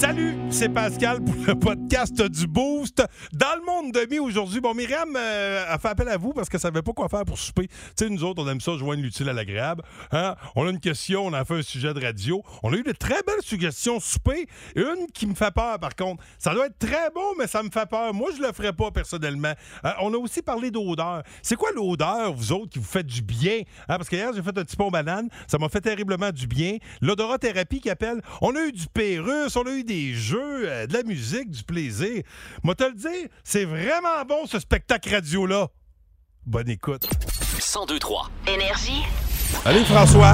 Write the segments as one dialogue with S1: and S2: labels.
S1: Salut, c'est Pascal pour le podcast du Boost. Dans le monde de mi aujourd'hui, bon, Myriam euh, a fait appel à vous parce qu'elle savait pas quoi faire pour souper. Tu sais, nous autres, on aime ça joindre l'utile à l'agréable. Hein? On a une question, on a fait un sujet de radio. On a eu de très belles suggestions souper. Une qui me fait peur, par contre. Ça doit être très bon, mais ça me fait peur. Moi, je le ferais pas personnellement. Euh, on a aussi parlé d'odeur. C'est quoi l'odeur, vous autres, qui vous fait du bien? Hein? Parce que hier, j'ai fait un petit pont banane. Ça m'a fait terriblement du bien. L'odorathérapie qui appelle. On a eu du Pérus, on a eu des jeux, euh, de la musique, du plaisir. Moi, te le dire, c'est vraiment bon ce spectacle radio-là. Bonne écoute.
S2: 1023.
S3: Énergie.
S1: Allez, François.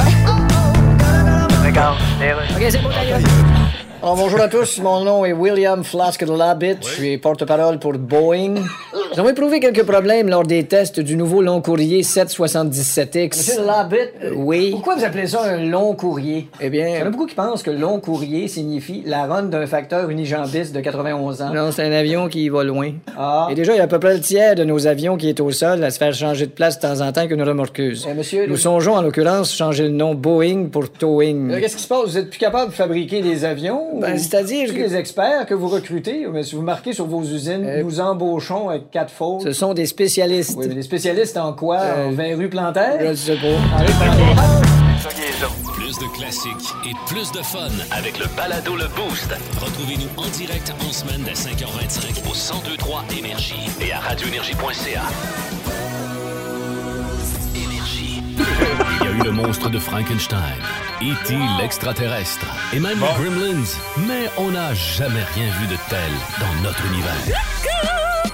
S4: Alors, bonjour à tous, mon nom est William Flask de Labbit, je suis porte-parole pour Boeing. Nous avons éprouvé quelques problèmes lors des tests du nouveau long courrier 777X. Monsieur Labbit, oui. Pourquoi vous appelez ça un long courrier? Eh bien, il y en a beaucoup qui pensent que long courrier signifie la run d'un facteur unijambiste de 91 ans. Non, c'est un avion qui va loin. Ah. Et déjà, il y a à peu près le tiers de nos avions qui est au sol à se faire changer de place de temps en temps qu'une remorqueuse. monsieur, Nous songeons en l'occurrence changer le nom Boeing pour Towing. Qu'est-ce qui se passe? Vous êtes plus capable de fabriquer des avions? Ben, c'est-à-dire que... les experts que vous recrutez, mais si vous marquez sur vos usines, nous embauchons avec Ce sont des spécialistes. Oui, mais des spécialistes en quoi? En verrues plantaires? Je sais pas.
S2: Plus de classiques et plus de fun.
S5: Avec le balado Le Boost
S2: Retrouvez-nous en direct en semaine dès 5h25
S5: au 1023 Énergie et à radioénergie.ca. Énergie.
S2: Il y a eu le monstre de Frankenstein, E.T. l'extraterrestre et même les Gremlins, mais on n'a jamais rien vu de tel dans notre univers.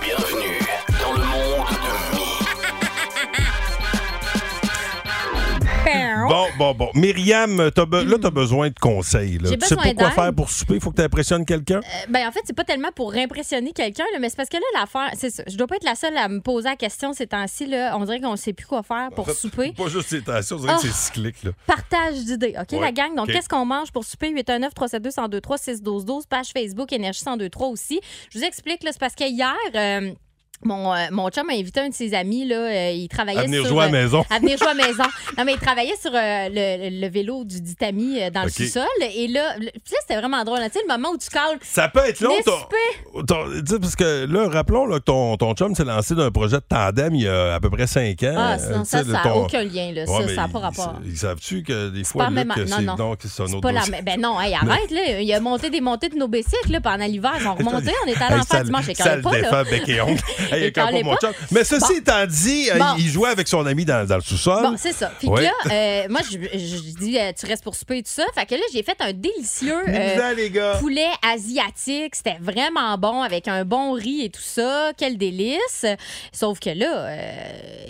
S5: Bienvenue
S1: Bon, bon. Myriam, be- là, t'as besoin de conseils. Là. Tu sais pas quoi faire pour souper? Il faut que tu impressionnes quelqu'un?
S6: Euh, ben, en fait, c'est pas tellement pour impressionner quelqu'un, là, mais c'est parce que là, l'affaire, c'est ça. Je dois pas être la seule à me poser la question ces temps-ci. Là. On dirait qu'on sait plus quoi faire pour souper.
S1: Pas juste les tensions, on dirait que
S6: Ah.
S1: c'est cyclique. Là.
S6: Partage d'idées, OK,
S1: Ouais,
S6: la gang? Donc, qu'est-ce qu'on mange pour souper? 819 372 1023 612 12 page Facebook Énergie 1023 aussi. Je vous explique, là, c'est parce que hier... euh, mon, euh, mon chum a invité un de ses amis, là, euh, il travaillait
S1: À venir
S6: sur...
S1: jouer à
S6: euh,
S1: maison.
S6: à venir jouer à maison. Non, mais il travaillait sur euh, le, le vélo du dit ami euh, dans le sous-sol. Et là, le- puis là c'était vraiment drôle. là. Tu sais, le moment où tu cales...
S1: Ça peut être long, ton- ton- tu sais, parce que là, rappelons là, que ton, ton chum s'est lancé d'un projet de tandem il y a à peu près 5 ans.
S6: Ah, non, ça, ça n'a
S1: ton-
S6: aucun lien. Là.
S1: Ouais,
S6: ça, n'a pas rapport.
S1: Ils savent-tu que des
S6: C'est
S1: fois,
S6: pas
S1: Luc,
S6: même-
S1: c'est
S6: non.
S1: non, que c'est un
S6: C'est
S1: autre
S6: pas la même. Ben non, hey, arrête, là. Il a monté des montées de nos bicycles là, pendant l'hiver. Ils ont remonté. On est allé en faire dimanche.
S1: Ça
S6: calait
S1: le
S6: pas, là.
S1: il
S6: Il
S1: mon chum. Mais ceci étant dit, euh, il jouait avec son ami dans, le sous-sol.
S6: Bon, c'est ça. Puis là, euh, moi, je, dis, euh, tu restes pour souper et tout ça. Fait que là, j'ai fait un délicieux poulet asiatique. C'était vraiment bon avec un bon riz et tout ça. Quel délice. Sauf que là,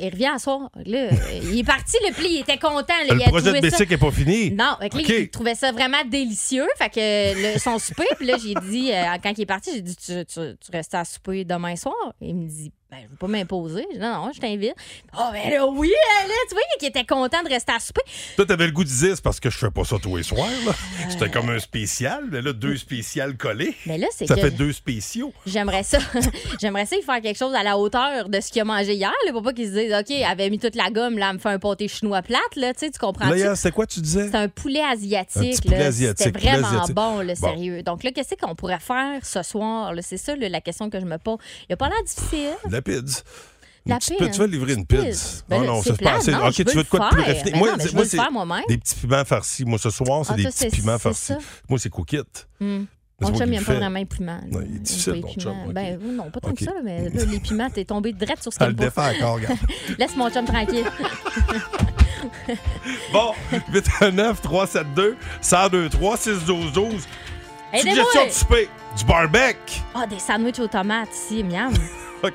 S6: il revient à soir. Là, il est parti, le pli, il était content. là. Il
S1: le
S6: a
S1: projet de bicycle n'est pas fini.
S6: Non, là, il trouvait ça vraiment délicieux. Fait que le- son souper, puis là, j'ai dit, euh, quand il est parti, j'ai dit, tu, tu, tu restes à souper demain soir? Il me dit, ben, je veux pas m'imposer. Non, non, je t'invite. Oh, ben là, oui, là, tu vois, qu'il était content de rester à souper.
S1: Toi, t'avais le goût de dire, c'est parce que je fais pas ça tous les soirs. là. C'était comme un spécial. Mais là, deux spéciales collés.
S6: Mais là, c'est
S1: Ça
S6: que
S1: fait deux spéciaux.
S6: j'aimerais ça. j'aimerais ça, y faire quelque chose à la hauteur de ce qu'il a mangé hier, là, pour pas qu'il se dise, OK, il avait mis toute la gomme, là, elle me fait un pâté chinois plate, là, tu sais, tu comprends
S1: Là, c'était quoi, tu disais?
S6: C'est un poulet asiatique.
S1: Un petit poulet
S6: là.
S1: asiatique,
S6: C'était vraiment
S1: asiatique.
S6: bon, le
S1: Bon.
S6: sérieux. Donc là, qu'est-ce qu'on pourrait faire ce soir? là? C'est ça là, la question que je me pose. Il a pas l'air difficile.
S1: La pizza.
S6: La pizza.
S1: pi- Tu vas livrer une
S6: Pizza.
S1: pizza.
S6: Ben
S1: non, non, ça se passe. OK, tu
S6: veux
S1: veux de quoi de plus raffiné?
S6: Ben
S1: Moi,
S6: non,
S1: moi,
S6: moi-même.
S1: Des petits piments farcis. Moi, ce soir, c'est
S6: Ah,
S1: des petits piments farcis. Moi, c'est. Mais c'est
S6: Mon
S1: moi
S6: chum, il
S1: le
S6: aime pas vraiment les piments.
S1: Non, il est difficile,
S6: pas
S1: ton chum.
S6: Ben oui, non, pas tant
S1: OK.
S6: que ça, mais là, les piments, t'es tombé direct sur ce
S1: Ça
S6: qu'elle
S1: le défend encore, regarde.
S6: Laisse mon chum tranquille.
S1: Bon, 819 372 1023 612
S6: Aidez-moi!
S1: Suggestion de souper. Du barbecue.
S6: Ah, des sandwichs aux tomates ici, miam.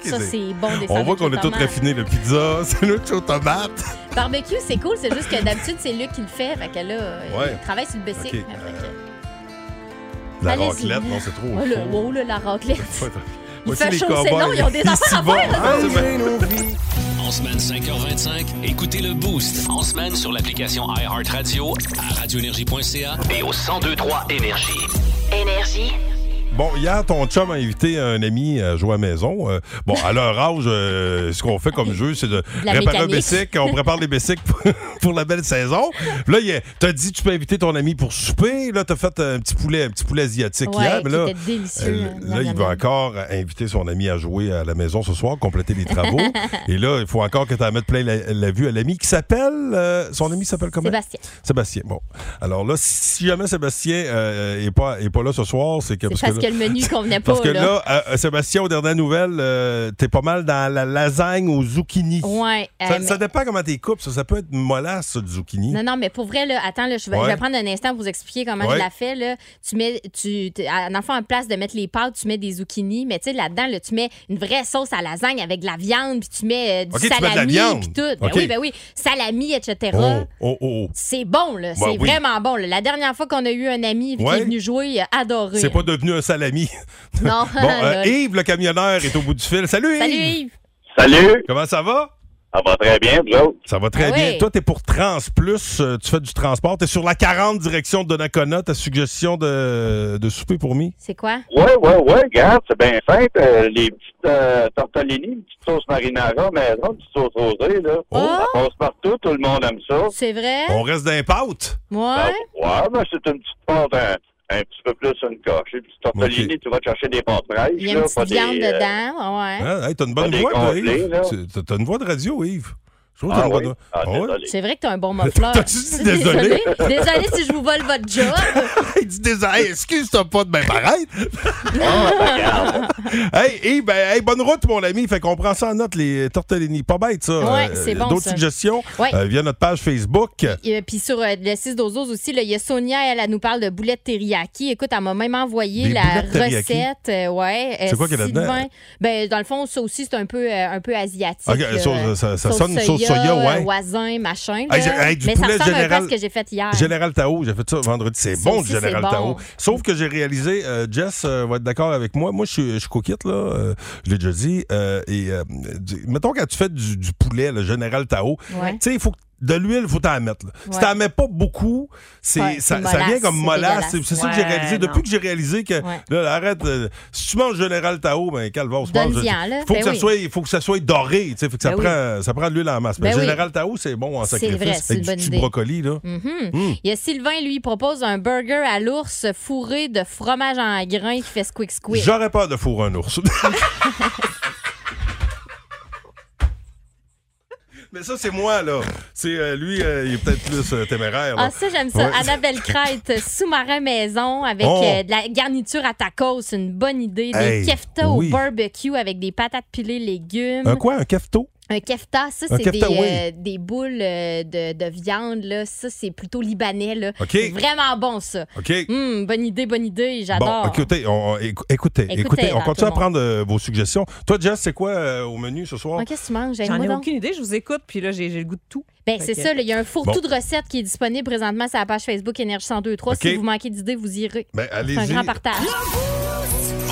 S6: Ça, c'est bon, des
S1: On voit qu'on est tout raffiné. Le pizza, sandwich aux tomates.
S6: Barbecue, c'est cool, c'est juste que d'habitude, c'est Luc qui le fait. Fait que là,
S1: Ouais.
S6: il travaille sur le bicycle.
S1: OK,
S6: Fait que-
S1: La raclette, non, c'est trop.
S6: Oh, le, oh, là, la raclette. Il fait chaud, c'est long, ils ont des affaires à faire,
S1: hein, c'est-
S2: En semaine 5h25, écoutez le Boost.
S5: En semaine sur l'application iHeartRadio
S2: À radioénergie.ca.
S5: et au 1023 Énergie.
S3: Énergie.
S1: Bon, hier, ton chum a invité un ami à jouer à la maison. Euh, bon, à leur âge, euh, ce qu'on fait comme jeu, c'est de
S6: la
S1: réparer un bicycle. On prépare les bicycles pour, pour la belle saison. Là, t'as dit tu peux inviter ton ami pour souper. Là, t'as fait un petit poulet, un petit poulet asiatique
S6: Ouais,
S1: hier. Mais là, euh, là, il va encore inviter son ami à jouer à la maison ce soir, compléter les travaux. Et là, il faut encore que tu mettes plein la, la vue à l'ami qui s'appelle. euh, son ami s'appelle comment?
S6: Sébastien.
S1: Sébastien. Bon. Alors là, si jamais Sébastien euh, est, pas, est pas là ce soir, c'est que.
S6: C'est parce
S1: que
S6: que le menu convenait pas.
S1: parce que
S6: là.
S1: là, euh, Sébastien, aux dernières nouvelles, euh, t'es pas mal dans la lasagne aux zucchini.
S6: Ouais. euh,
S1: Ça,
S6: mais-
S1: ça dépend comment t'es coupes. Ça, ça peut être mollasse, ça, du zucchini.
S6: Non, non, mais pour vrai, là, attends, là, je, vais,
S1: Ouais.
S6: je vais prendre un instant pour vous expliquer comment
S1: Ouais.
S6: je la fais. Là. Tu mets, tu, dans le fond, en place de mettre les pâtes, tu mets des zucchini, mais tu sais, là-dedans, là, tu mets une vraie sauce à lasagne avec de la viande, puis tu mets euh, du salami,
S1: viande.
S6: puis tout. Ben oui, ben oui, salami, etc.
S1: Oh, oh, oh, oh.
S6: C'est bon, là.
S1: Bah
S6: c'est
S1: oui.
S6: vraiment bon. là. La dernière fois qu'on a eu un ami qui est venu jouer, il a adoré.
S1: C'est pas devenu un salami.
S6: Non,
S1: bon, euh. Yves, le camionneur, est au bout du fil. Salut, Yves!
S6: Salut Yves.
S7: Salut,
S1: Comment ça va?
S7: ça va très bien, vous?
S1: Ça va très
S6: Ah
S1: bien.
S6: oui.
S1: Toi, t'es pour Trans Plus. euh, tu fais du transport. T'es sur la 40 direction de Donnacona. Ta suggestion de, de souper pour mi?
S6: C'est quoi?
S7: Ouais, ouais, ouais, regarde, c'est bien simple. euh, les petites euh, tortellini, une petite sauce marinara maison, une petite sauce rosée, là.
S6: Oh.
S7: Ça passe partout, tout le monde aime ça.
S6: C'est vrai?
S1: On reste dans les pâtes.
S6: Ouais.
S7: Ah, ouais, mais c'est une petite pâte un, un petit peu plus une coche. Tortellini,
S1: Ok.
S7: tu vas te chercher des pâtes fraîches,
S6: Il y a une
S7: là,
S6: petite
S7: pas des,
S6: viande
S7: euh,
S6: dedans. Ouais.
S1: Hein? Hey, t'as une bonne voix, Yves. t'as une voix de radio, Yves. Je trouve
S7: Ah oui? Ah,
S1: Ah.
S6: C'est vrai que t'as un bon muffleur.
S1: T'as-tu dit désolé?
S6: Désolé si je vous vole votre job.
S1: Il dit désolé. Excuse-toi pas de.
S7: Ah, ben, regarde.
S1: hey, ben, hey, bonne route, mon ami. Fait qu'on prend ça en note, les tortellini. Pas bête, ça.
S6: Ouais, c'est bon,
S1: D'autres
S6: ça.
S1: suggestions
S6: Ouais.
S1: euh, via notre page Facebook.
S6: Et, euh, Puis sur euh, le 6 12 aussi, il y a Sonia, elle, elle nous parle de boulettes teriyaki. Écoute, elle m'a même envoyé
S1: Des
S6: la recette. euh, ouais.
S1: C'est quoi qu'il y a là-dedans?
S6: Ben, dans le fond, ça aussi, c'est un peu, euh, un peu asiatique.
S1: Ça- ça
S6: Sauce
S1: sonne sauce soya, ouais.
S6: euh, Voisin, machin.
S1: Hey,
S6: là.
S1: j'ai- hey, du
S6: Mais ça
S1: poulet
S6: ressemble un peu à
S1: général-
S6: ce que j'ai fait hier.
S1: Général Tao, j'ai fait ça vendredi. C'est
S6: Ça
S1: bon,
S6: aussi,
S1: du Général
S6: c'est
S1: Tao.
S6: bon.
S1: Sauf que j'ai réalisé, euh, Jess euh, va être d'accord avec moi. Moi, je suis, je suis coquette, là. euh, je l'ai déjà dit. euh, et euh, du- mettons, quand tu fais du, du poulet, le Général Tao,
S6: Ouais.
S1: tu sais, il faut que de l'huile, il faut t'en mettre. là. Si
S6: Ouais.
S1: t'en mets pas beaucoup, c'est,
S6: Ouais,
S1: ça, ça vient comme mollasse. C'est, ça que j'ai
S8: Ouais,
S1: réalisé.
S8: non.
S1: Depuis que j'ai réalisé que,
S6: Ouais.
S1: là, arrête, euh, si tu manges Général Tao, ben, je pense,
S6: Donne-y-en, là.
S1: faut
S6: Ben
S1: que ça
S6: oui.
S1: soit, il faut que ça soit doré, tu sais, faut que ça
S6: Ben oui.
S1: prend, ça prend de l'huile en masse. Mais
S6: Ben oui.
S1: Général Tao, c'est bon en
S6: C'est
S1: sacrifice.
S6: vrai, c'est
S1: avec
S6: une bonne
S1: du petit
S6: idée.
S1: brocoli, là.
S6: Mhm.
S1: Mm.
S6: Il y a Sylvain, lui, il propose un burger à l'ours fourré de fromage en grains qui fait squick squick.
S1: J'aurais peur de fourrer un ours. Mais ça, c'est moi, là. C'est euh, lui, euh, il est peut-être plus euh, téméraire. là.
S6: Ah, ça, j'aime ça.
S1: Ouais.
S6: Annabelle Crête, sous-marin maison avec
S1: Oh.
S6: de la garniture à tacos. C'est une bonne idée. Des
S1: Hey, oui.
S6: au barbecue avec des patates pilées, légumes.
S1: Un quoi? Un kefto?
S6: Un kefta, ça, c'est des,
S1: kefta, oui.
S6: euh, des boules euh, de, de viande. Là. Ça, c'est plutôt libanais. Là.
S1: OK.
S6: C'est vraiment bon, ça.
S1: OK.
S6: Hum, bonne idée, bonne idée. J'adore.
S1: Bon, écoutez, on, on- écou- écoutez,
S6: Écoutez,
S1: écoutez, on continue à prendre euh, vos suggestions. Toi, Jess, c'est quoi euh, au menu ce soir?
S6: Ah, Qu'est-ce que tu manges?
S8: J'en ai
S6: donc.
S8: aucune idée, je vous écoute, puis là, j'ai j'ai le goût de tout.
S6: Ben, c'est
S8: que-
S6: ça, là, il y a un fourre-tout
S1: Bon.
S6: de recettes qui est disponible présentement sur la page Facebook Énergie 1023.
S1: OK.
S6: Si vous manquez d'idées, vous irez.
S1: Ben,
S6: C'est un grand partage.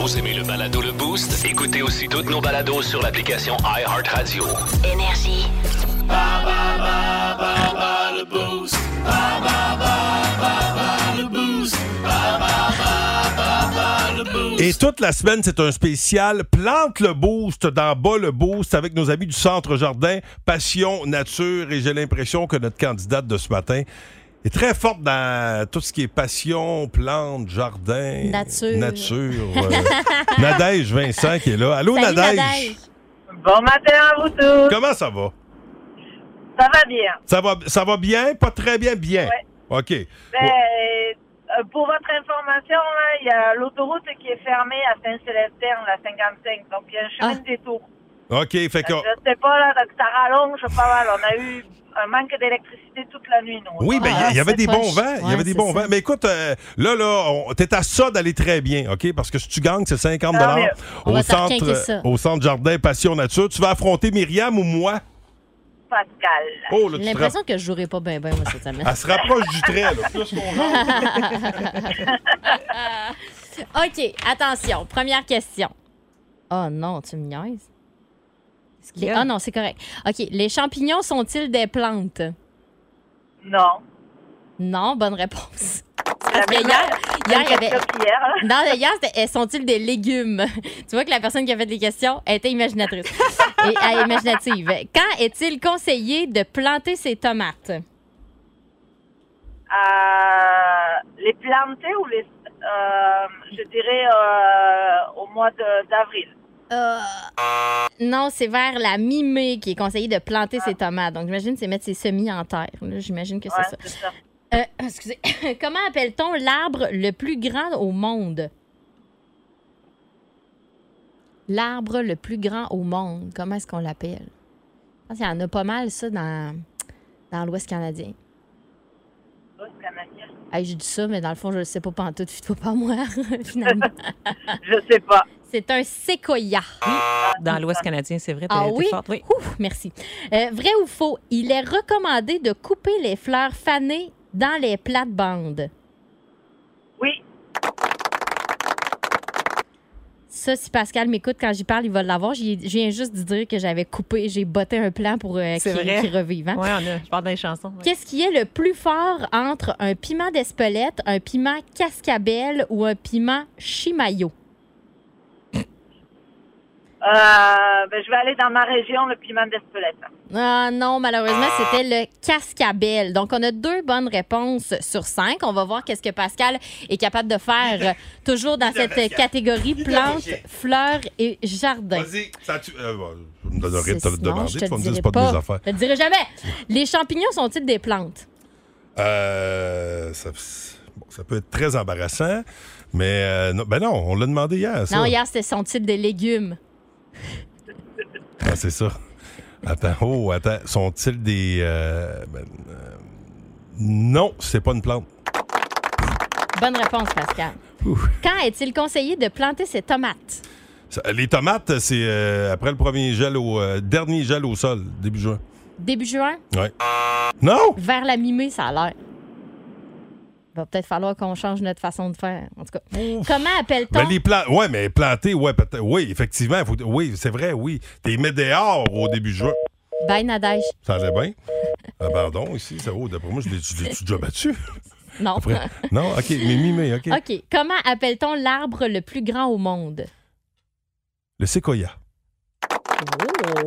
S5: Vous aimez le balado Le Boost? Écoutez aussi toutes nos balados sur l'application iHeartRadio.
S3: Énergie.
S1: Et toute la semaine, c'est un spécial Plante le Boost dans Bas le Boost avec nos amis du Centre Jardin, Passion, Nature. Et j'ai l'impression que notre candidate de ce matin est très forte dans tout ce qui est passion, plantes, jardin.
S6: Nature.
S1: Nature. euh, Nadège Vincent qui est là. Allô,
S6: Salut,
S1: Nadège.
S6: Nadège.
S9: Bon matin à vous tous.
S1: Comment ça va?
S9: Ça va bien.
S1: Ça va, ça va bien? Pas très bien, bien.
S9: Ouais.
S1: OK.
S9: Ben, euh, pour votre information, là, il y a l'autoroute qui est fermée à Saint-Célestin, la 55. Donc, il y a un chemin
S6: Ah.
S9: de détour.
S1: OK, fait que...
S9: Je sais pas, là, donc ça rallonge pas mal. On a eu un manque d'électricité toute la nuit, nous.
S1: Oui, ben, il y a-
S6: Ah,
S1: il y avait des bons vents. Il y avait des bons vents. Mais écoute, euh, là, là, t'es à ça d'aller très bien, OK? Parce que si tu gagnes, c'est 50
S9: Ah, mais-
S1: au centre,
S6: ça.
S1: au centre Jardin Passion Nature. Tu vas affronter Myriam ou moi?
S9: Pascal.
S1: Oh, là,
S6: J'ai l'impression que je jouerai pas bien, bien, moi, cette semaine.
S1: Elle se rapproche du trait, là. Plus qu'on jase.
S6: OK, attention. Première question. Oh non, tu me niaises. Ah non, c'est correct. OK. Les champignons sont-ils des plantes?
S9: Non.
S6: Non, bonne réponse.
S9: La
S6: Parce que hier, hier, il y avait.
S9: hein.
S6: Non, hier, c'était eh, sont-ils des légumes? Tu vois que la personne qui a fait les questions était imaginatrice. Et, euh, imaginative. Quand est-il conseillé de planter ses tomates?
S9: Euh, les planter ou les. euh, je dirais euh, au mois de- d'avril.
S6: Euh, Non, c'est vers la mi-mai qui est conseillé de planter ses tomates. Donc, j'imagine que c'est mettre ses semis en terre. J'imagine que c'est
S9: Ouais,
S6: ça.
S9: c'est ça.
S6: Euh, excusez. Comment appelle-t-on l'arbre le plus grand au monde? L'arbre le plus grand au monde. Comment est-ce qu'on l'appelle? Je pense qu'il y en a pas mal, ça, dans, dans l'Ouest canadien.
S9: C'est canadien.
S6: Hey, je dis ça, mais dans le fond, je ne sais pas pantoute. Fie-toi pas moi, finalement.
S9: Je sais pas.
S6: C'est un séquoia.
S8: Dans l'Ouest canadien, c'est vrai.
S6: Ah oui?
S8: forte, oui.
S6: Ouf, merci. Euh, vrai ou faux, il est recommandé de couper les fleurs fanées dans les plates-bandes.
S9: Oui.
S6: Ça, si Pascal m'écoute quand j'y parle, il va l'avoir. Je viens juste de dire que j'avais coupé, j'ai botté un plan pour euh,
S8: C'est
S6: qu'il
S8: vrai.
S6: qu'il revive. hein.
S8: Oui, on a. Je parle des chansons. ouais.
S6: Qu'est-ce qui est le plus fort entre un piment d'Espelette, un piment cascabelle ou un piment chimayo?
S9: Euh, ben, je vais aller dans ma région, le piment d'Espelette.
S6: Ah non, malheureusement, c'était le cascabelle. Donc, on a deux bonnes réponses sur cinq. On va voir qu'est-ce que Pascal est capable de faire toujours dans cette catégorie plantes, fleurs et jardins.
S1: Vas-y, ça tu. Euh, bon, je me donnerai de te le demander.
S6: je
S1: Tu vas me dire pas de mes affaires.
S6: Je te dirai jamais. Les champignons sont-ils des plantes?
S1: Euh, ça, bon, ça peut être très embarrassant, mais euh, non, ben non, on l'a demandé hier. Ça.
S6: Non, hier, c'était sont-ils des légumes?
S1: Ah, c'est ça. Attends, oh, attends, sont-ils des. euh, ben, euh, non, c'est pas une plante.
S6: Bonne réponse, Pascal.
S1: Ouf.
S6: Quand est-il conseillé de planter ses tomates?
S1: Ça- les tomates, c'est euh, après le premier gel au dernier gel au sol, début juin.
S6: Début juin?
S1: Ouais. Non!
S6: Vers la mi-mai, ça a l'air. Va peut-être falloir qu'on change notre façon de faire. En tout cas, comment appelle-t-on?
S1: Ben, les plantes, ouais, mais planter, ouais, peut-être, oui, effectivement, faut- oui, c'est vrai, oui. T'es mets dehors au début juin.
S6: Ben Nadège.
S1: Ça allait bien. Ah, pardon, ici, ça vaut. D'après moi, je l'ai déjà battu?
S6: Non.
S1: Après. Non, OK, mais mi-mai, OK.
S6: OK. Comment appelle-t-on l'arbre le plus grand au monde?
S1: Le séquoia.
S6: Oh!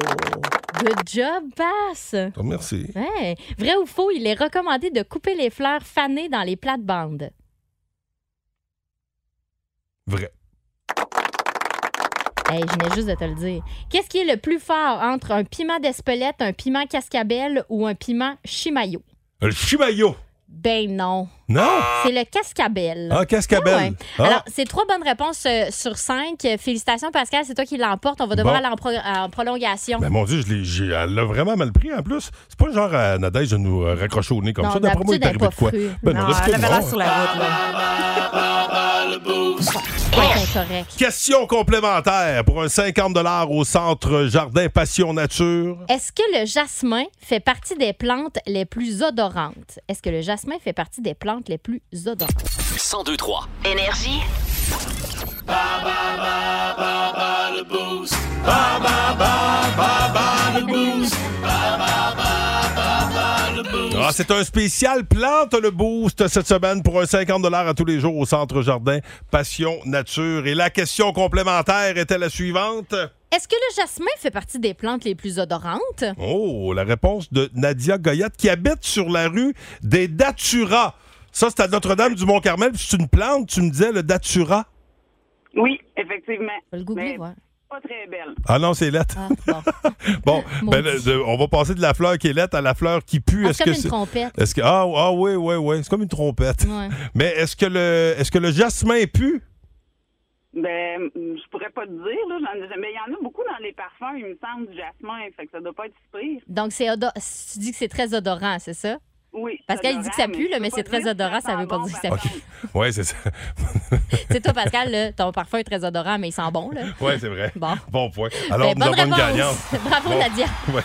S6: Good job, Pass!
S1: Oh, merci.
S6: Ouais. Vrai ou faux, il est recommandé de couper les fleurs fanées dans les plates-bandes.
S1: Vrai.
S6: Hey, je venais juste de te le dire. Qu'est-ce qui est le plus fort entre un piment d'Espelette, un piment cascabelle ou un piment chimayo?
S1: Le chimayo.
S6: Ben non.
S1: Non?
S6: C'est le cascabelle.
S1: Ah.
S6: Ah ouais.
S1: Ah.
S6: Alors, c'est trois bonnes réponses euh, sur cinq. Euh, Félicitations, Pascal. C'est toi qui l'emporte. On va devoir
S1: Bon.
S6: aller en, pro- en prolongation.
S1: Ben, mon Dieu, je l'ai- j'ai- elle l'a vraiment mal pris en plus. C'est pas le genre à Nadège de nous euh, raccrocher au nez comme
S6: Non,
S1: ça. D'après moi, il est arrivé de quoi?
S6: elle
S1: Ben
S8: Non,
S1: d'habitude,
S8: elle avait l'air
S1: non.
S8: sur la route, là.
S6: Incorrect.
S1: Question complémentaire pour un 50 au centre Jardin Passion Nature.
S6: Est-ce que le jasmin fait partie des plantes les plus odorantes? Est-ce que le jasmin fait partie des plantes les plus odorantes?
S5: 1023.
S3: Énergie.
S1: Ah, c'est un spécial plante le boost cette semaine pour un 50 à tous les jours au centre Jardin Passion Nature. Et la question complémentaire était la suivante.
S6: Est-ce que le jasmin fait partie des plantes les plus odorantes?
S1: Oh, la réponse de Nadia Goyette qui habite sur la rue des Datura. Ça, c'est à Notre-Dame-du-Mont-Carmel. puis C'est une plante, tu me disais, le Datura?
S10: Oui, effectivement.
S6: Je vais le googler,
S10: Mais
S6: voir.
S10: Pas très belle.
S1: Ah non, c'est lettre.
S6: Ah, bon.
S1: Bon, ben, de- on va passer de la fleur qui est lettre à la fleur qui pue.
S6: Ah,
S1: Est-ce que
S6: comme une trompette.
S1: Est-ce que ah, ah oui oui oui, c'est comme une trompette.
S6: Ouais.
S1: Mais est-ce que le est-ce que le jasmin pue
S10: Ben, je pourrais pas te dire, là. Mais il y en a beaucoup dans les parfums, il me semble, du jasmin. Fait que ça doit pas être si pire.
S6: Donc, c'est odo- tu dis que c'est très odorant, c'est ça?
S10: Oui.
S6: Pascal, il dit que ça pue, là, mais c'est très odorant, ça
S10: sent
S6: veut pas dire que ça pue.
S1: Oui, c'est ça.
S6: C'est toi, Pascal, là, ton parfum est très odorant, mais il sent bon, là.
S1: Oui, c'est vrai.
S6: Bon.
S1: Bon point. Alors,
S6: Ben,
S1: nous avons une gagnante.
S6: Bravo,
S1: Bon.
S6: Nadia.
S1: Ouais.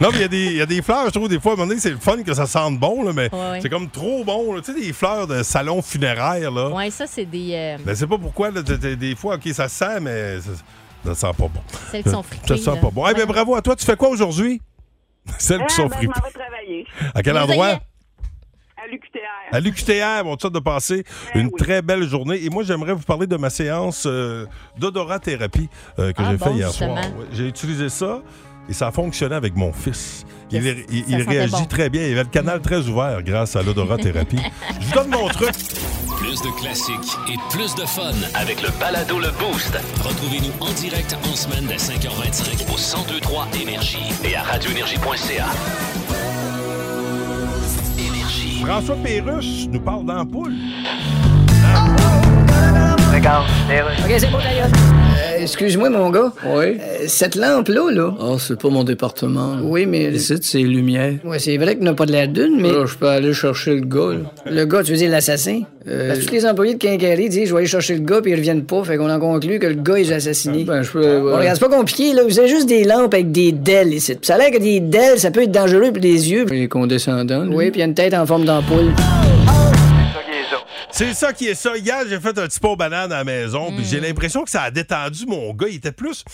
S1: Non, mais il y a des- il y, a des fleurs, je trouve, des fois, à un moment donné, c'est le fun que ça sente bon, là, mais
S6: Ouais, ouais.
S1: c'est comme trop bon. là. Tu sais, des fleurs de salon funéraire, là.
S6: Ouais, ça, c'est des. euh,
S1: Ben, c'est pas pourquoi, là, des fois, OK, ça sent, mais ça, ça sent pas bon.
S6: Celles qui sont
S1: Ça
S6: friquées,
S1: sent
S6: là.
S1: pas bon. Eh bien, bravo à toi. Tu fais quoi aujourd'hui? Celles
S10: Ah,
S1: qui sont
S10: ben,
S1: À quel endroit?
S10: À l'UQTR.
S1: À l'UQTR, on te souhaite de passer
S10: Ben
S1: une
S10: oui.
S1: très belle journée. Et moi, j'aimerais vous parler de ma séance euh, d'odorathérapie euh, que
S6: Ah
S1: j'ai
S6: bon,
S1: fait hier
S6: justement?
S1: soir. Ouais, J'ai utilisé ça et ça a fonctionné avec mon fils. Il, réagit
S6: bon?
S1: très bien. Il avait le canal très ouvert grâce à l'odorathérapie. Je vous donne mon truc.
S5: Plus de classiques et plus de fun avec le balado Le Boost. Retrouvez-nous en direct en semaine dès 5h25 au 1023 Énergie et à radioénergie.ca.
S1: François Pérusse nous parle d'ampoule.
S4: OK, c'est bon. Euh, excuse-moi, mon gars. Oui. cette lampe-là, là.
S11: Oh, c'est pas mon département. là.
S4: Oui, mais.
S11: Ici, c'est les lumières.
S4: Ouais, c'est vrai qu'il n'a pas de l'air d'une, mais.
S11: Là, je peux aller chercher le gars, là.
S4: Le gars, tu veux dire l'assassin?
S11: Euh,
S4: Parce que tous les employés de Quincaillerie disent je vais aller chercher le gars puis ils reviennent pas. Fait qu'on en conclut que le gars est assassiné.
S11: Ben, je peux. euh,
S4: Bon, regarde, c'est pas compliqué, là. Vous avez juste des lampes avec des DEL ici. Puis ça a l'air que des DEL, ça peut être dangereux pour les yeux.
S11: Il est condescendant. lui.
S4: Oui, puis il y a une tête en forme d'ampoule.
S1: C'est ça qui est ça. Hier, j'ai fait un petit pot banane à la maison, puis
S6: Mm.
S1: j'ai l'impression que ça a détendu mon gars. Il était plus.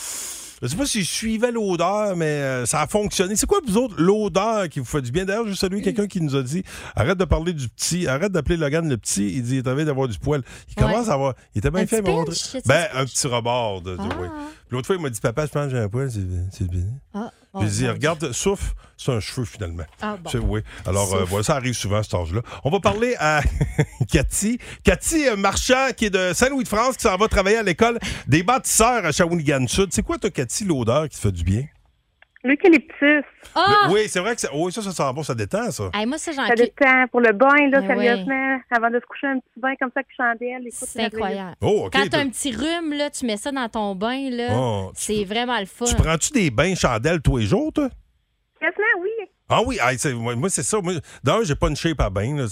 S1: Je sais pas si je suivais l'odeur, mais euh, ça a fonctionné. C'est quoi, vous autres, l'odeur qui vous fait du bien? D'ailleurs, je salue quelqu'un qui nous a dit arrête de parler du petit, arrête d'appeler Logan le petit. Il dit il est envie d'avoir du poil. Il
S6: Ouais.
S1: commence à avoir. Il était bien
S6: Un
S1: fait,
S6: petit
S1: mais on
S6: pinch,
S1: dirait-
S6: c'est
S1: Ben, un petit rebord. De,
S6: Ah.
S1: oui. Puis L'autre fois, il m'a dit Papa, je pense que j'ai un poil. C'est c'est bien.
S6: Ah, oh,
S1: Regarde, souffle, c'est un cheveu finalement.
S6: Ah, bon.
S1: C'est- Oui. Alors, euh, voilà, ça arrive souvent à cet âge-là. On va parler à Cathy. Cathy euh, Marchand, qui est de Saint-Louis-de-France, qui s'en va travailler à l'école des bâtisseurs à Shawinigan-Sud. C'est quoi, toi, Cathy, l'odeur qui te fait du bien?
S12: L'eucalyptus.
S6: Ah!
S1: Oui, c'est vrai que ça, oui, ça, ça sent bon, ça détend, ça.
S6: Hey, moi, ça, j'en
S12: Ça détend pour le bain, là,
S6: Ah
S12: sérieusement. Avant de se coucher, un petit bain comme ça avec chandelle. Écoute,
S6: C'est incroyable.
S1: Oh, OK.
S6: Quand t'as un petit rhume, là, tu mets ça dans ton bain, là.
S1: Oh,
S6: c'est vraiment le fun.
S1: Tu prends-tu des bains chandelles tous les jours, toi?
S12: Quasiment, oui.
S1: Ah oui, c'est- moi, moi, c'est ça. Moi, D'un, j'ai pas une shape à bain.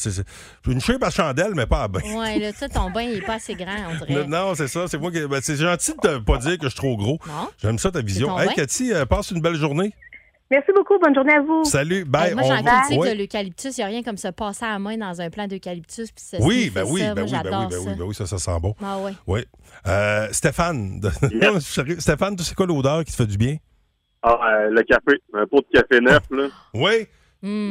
S1: une shape à chandelle, mais pas à bain.
S6: Ouais, là, ça, ton bain, il est pas assez grand, on dirait.
S1: Non, non, c'est ça. C'est moi qui. ben, c'est gentil de pas dire que je suis trop gros. J'aime ça ta vision. Hey,
S6: bain.
S1: Cathy, euh, passe une belle journée.
S12: Merci beaucoup. Bonne journée à vous.
S1: Salut. Bye.
S6: Hey, moi,
S1: on
S6: j'en critique
S1: Ouais.
S6: de l'eucalyptus. Il n'y a rien comme se passer à la main dans un plant d'eucalyptus. puis se
S1: Oui, ben oui,
S6: ça.
S1: ben
S6: Moi,
S1: oui, ben oui, ben
S6: ça.
S1: oui, ben oui, ça, ça sent bon.
S6: Ah ouais.
S1: Oui. Euh, Stéphane, de-. Stéphane, tu sais quoi l'odeur qui te fait du bien?
S7: Ah, euh, le café. Un pot de café neuf, là.
S1: Oui.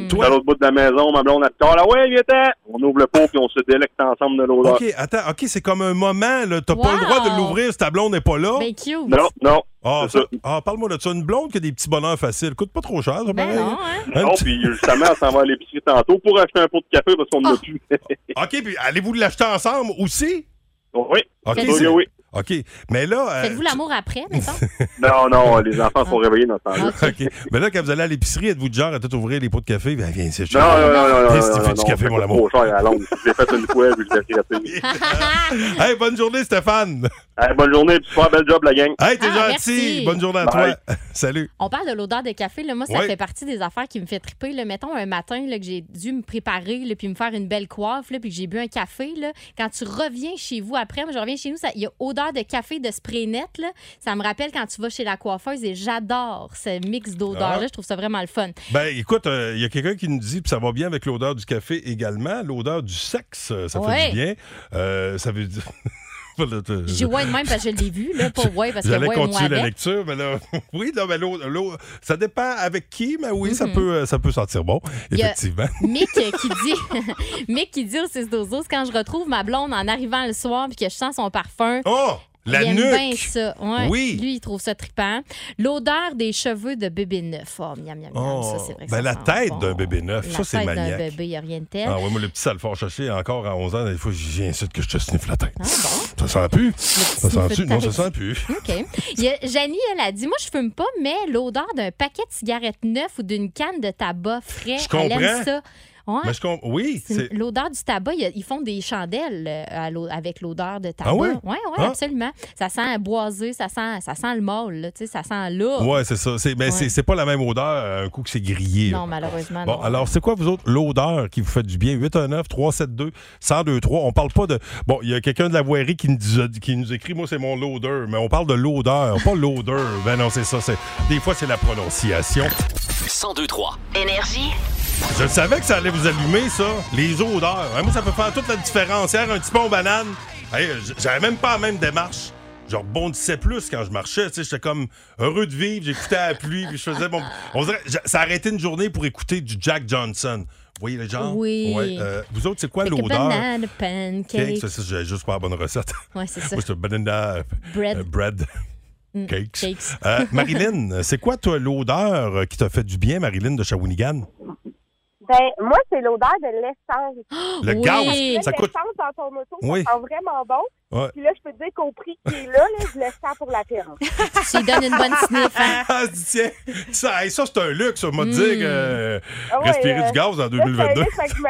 S7: Toi? À l'autre bout de la maison, ma blonde, elle te Ah ouais, viens On ouvre le pot puis on se délecte ensemble de l'odeur.
S1: OK, attends, OK, c'est comme un moment, là. T'as pas le droit de l'ouvrir si ta blonde n'est pas là.
S6: Ben cute.
S7: Non, non.
S1: Ah, ça- ah, parle-moi de ça. Une blonde qui a des petits bonheurs faciles. Coûte pas trop cher, ça,
S6: Ben non, hein?
S1: Un
S7: Non,
S1: petit-
S7: puis justement, elle s'en va à l'épicerie tantôt pour acheter un pot de café parce qu'on
S6: Ah.
S7: n'a plus.
S1: OK, puis allez-vous l'acheter ensemble aussi?
S7: oui.
S1: OK,
S7: oui.
S1: OK. Mais là. euh,
S6: Faites-vous l'amour après, mettons?
S7: Non, non, les enfants sont réveillés dans ce temps-là.
S1: OK. Mais là, quand vous allez à l'épicerie, êtes-vous du genre à tout ouvrir les pots de café? Ben, viens, c'est
S7: Non, non, non, non, non.
S1: Si tu fais du
S7: non,
S1: café, mon amour.
S7: trop cher à Londres. Je l'ai fait une fois, puis je l'ai regretté.
S1: Hey, bonne journée, Stéphane.
S7: Hey, bonne journée, puis super bel job, la gang.
S1: Hey, t'es
S6: Ah,
S1: gentil.
S6: merci.
S1: Bonne journée à
S7: Bye.
S1: toi. Salut.
S6: On parle de l'odeur de café. Là. Moi, ça
S1: Ouais.
S6: fait partie des affaires qui me fait triper. Là. Mettons un matin là, que j'ai dû me préparer là, puis me faire une belle coiffe, là, puis que j'ai bu un café. Là. Quand tu reviens chez vous après, moi, je reviens chez nous, ça- il y a odeur de café de spray net. Là. Ça me rappelle quand tu vas chez la coiffeuse et j'adore ce mix d'odeurs-là.
S1: Ah.
S6: Je trouve ça vraiment le fun.
S1: Ben, écoute, il y a quelqu'un qui nous dit, puis ça va bien avec l'odeur du café également, l'odeur du sexe, euh, ça fait du bien. Euh, ça veut dire.
S6: Je dis ouais de même parce que je l'ai vu, là, pas ouais parce que
S1: J'allais
S6: ouais,
S1: continuer la
S6: avec.
S1: lecture, mais là, oui, non, mais l'eau, ça dépend avec qui, mais oui, ça,
S6: Mhm.
S1: peut, euh, ça peut sentir bon, effectivement.
S6: Mick euh, qui dit Mick qui dit au 6 12 quand je retrouve ma blonde en arrivant le soir puis que je sens son parfum.
S1: Oh! La
S6: il aime
S1: nuque!
S6: bien ça. Ouais.
S1: Oui.
S6: Lui, il trouve ça trippant. L'odeur des cheveux de bébé neuf. Oh, miam, miam, miam.
S1: Oh,
S6: ça, c'est vrai que
S1: ben
S6: ça
S1: la
S6: sent
S1: tête
S6: bon.
S1: d'un bébé neuf,
S6: La
S1: ça, c'est
S6: tête d'un
S1: maniaque.
S6: bébé, il n'y a rien de tel.
S1: Ah ouais, moi, le petit Alphonse Chaché, encore à 11 ans, des fois, ici que je te sniffe la tête.
S6: Ah, bon?
S1: Ça sent plus? Ça sent-tu?
S6: de
S1: Non, ça sent plus.
S6: OK. Il y a- Janie, elle a dit Moi, je fume pas, mais l'odeur d'un paquet de cigarettes neuf ou d'une canne de tabac frais,
S1: Je
S6: elle aime
S1: comprends.
S6: ça. Ouais.
S1: Mais je com- Oui,
S6: C'est. L'odeur du tabac, ils font des chandelles euh, à avec l'odeur de tabac.
S1: Ah ouais?
S6: Oui,
S1: Ah.
S6: absolument. Ça sent boisé, ça sent, ça sent le mâle, là, tu sais, ça sent là.
S1: Ouais, c'est ça. C'est, mais c'est-
S6: Ouais.
S1: c'est pas la même odeur euh, un coup que c'est grillé. là.
S6: Non, malheureusement.
S1: Bon,
S6: non.
S1: alors, c'est quoi, vous autres, l'odeur qui vous fait du bien? 819-372-1023. On parle pas de. Bon, il y a quelqu'un de la voirie qui nous, a- qui nous écrit, moi, c'est mon l'odeur, mais on parle de l'odeur, pas l'odeur. Ben non, c'est ça. C'est... Des fois, c'est la prononciation.
S5: 1023.
S3: Énergie.
S1: Je savais que ça allait vous allumer, ça. Les odeurs. Hein, moi, ça peut faire toute la différence. Hier, un petit pont banane. Hey, j'avais même pas la même démarche. Je rebondissais plus quand je marchais. J'étais comme heureux de vivre. J'écoutais la pluie. Puis je faisais mon. On dirait, ça a arrêté une journée pour écouter du Jack Johnson. Vous voyez le genre?
S6: Oui.
S1: Ouais, euh, vous autres, c'est quoi l'odeur?
S6: banana pancake.
S1: ça, ça, j'ai juste pas la bonne recette.
S6: Ouais, c'est ça.
S1: Moi, c'est banana
S6: Bread.
S1: euh, bread.
S6: Mm,
S1: Cakes.
S6: cakes.
S1: Euh, Marilyn, c'est quoi, toi, l'odeur qui t'a fait du bien, Marilyn de Shawinigan?
S12: Ben, moi, c'est l'odeur de l'essence.
S1: Le
S6: Oui.
S1: gaz, ça coûte.
S12: L'essence dans ton auto,
S1: Oui.
S12: ça sent vraiment bon.
S1: Ouais.
S12: Puis là, je peux te dire qu'au prix qui est là, là, je le sens pour la ferme.
S6: Tu lui donnes une bonne sniff. hein?
S1: Ah, je dis, tiens, ça, ça c'est un luxe, on m'a dit que euh,
S12: Ah ouais,
S1: respirer
S12: euh,
S1: du gaz en
S12: Là,
S1: 2022.
S12: c'est que je me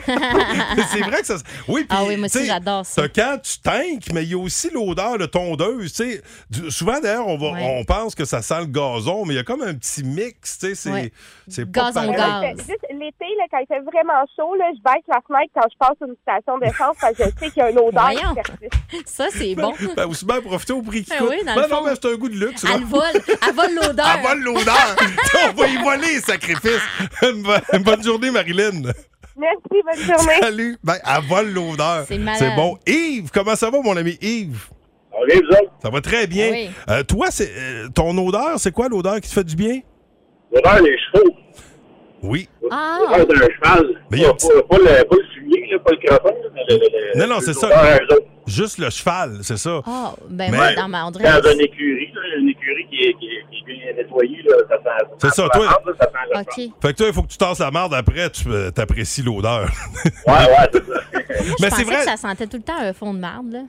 S1: c'est vrai que ça. Oui, puis.
S6: Ah oui, moi aussi,
S1: tu sais,
S6: j'adore ça.
S1: quand tu tanques, mais il y a aussi l'odeur de tondeuse. tu sais. Du- Souvent, d'ailleurs, on, va,
S6: Ouais.
S1: on pense que ça sent le gazon, mais il y a comme un petit mix. tu sais, C'est
S6: Ouais.
S1: c'est pas
S6: Gazon gaz.
S12: L'été, là, quand il fait vraiment chaud, là, je baisse la fenêtre quand je passe une station d'essence parce que je sais qu'il y a une odeur
S6: Voyons.
S12: qui persiste.
S6: Ça, c'est bon.
S1: Ben, aussi bien profiter au prix qu'il
S6: Ben
S1: coûte.
S6: oui, dans
S1: Ben
S6: le
S1: non,
S6: fond.
S1: mais c'est un goût de luxe. là.
S6: Elle vole. Elle vole l'odeur.
S1: Elle vole l'odeur. on va y voler, sacrifice. Une bonne- une bonne journée, Marilyn.
S12: Merci, bonne journée.
S1: Salut. Ben, elle vole l'odeur.
S6: C'est malade.
S1: C'est bon. Yves, comment ça va, mon ami Yves?
S7: Vous autres?
S1: Ça va très bien.
S6: Oui.
S1: Euh, toi, c'est euh, ton odeur, c'est quoi l'odeur qui te fait du bien?
S7: L'odeur des chevaux.
S1: Oui.
S6: Ah,
S7: d'un cheval.
S1: Mais il y a
S7: pas, pas, pas le, pas le fumier, là, pas le le-
S1: Non, non, c'est ça. Juste le cheval, c'est ça.
S6: Ah, ben
S1: Mais-
S6: moi, dans ma dirait-
S7: Dans une écurie, là, une écurie qui est, qui est, qui est bien nettoyée, là, ça sent.
S1: C'est ça,
S7: sent
S1: toi-
S7: la marde, ça sent.
S1: Fait que toi, il faut que tu tasses la marde après, tu euh, t'apprécies l'odeur.
S7: Ouais, ouais, c'est ça.
S6: Moi, je
S1: Mais
S6: pensais
S1: c'est vrai.
S6: que ça sentait tout le temps un fond de marde. Là.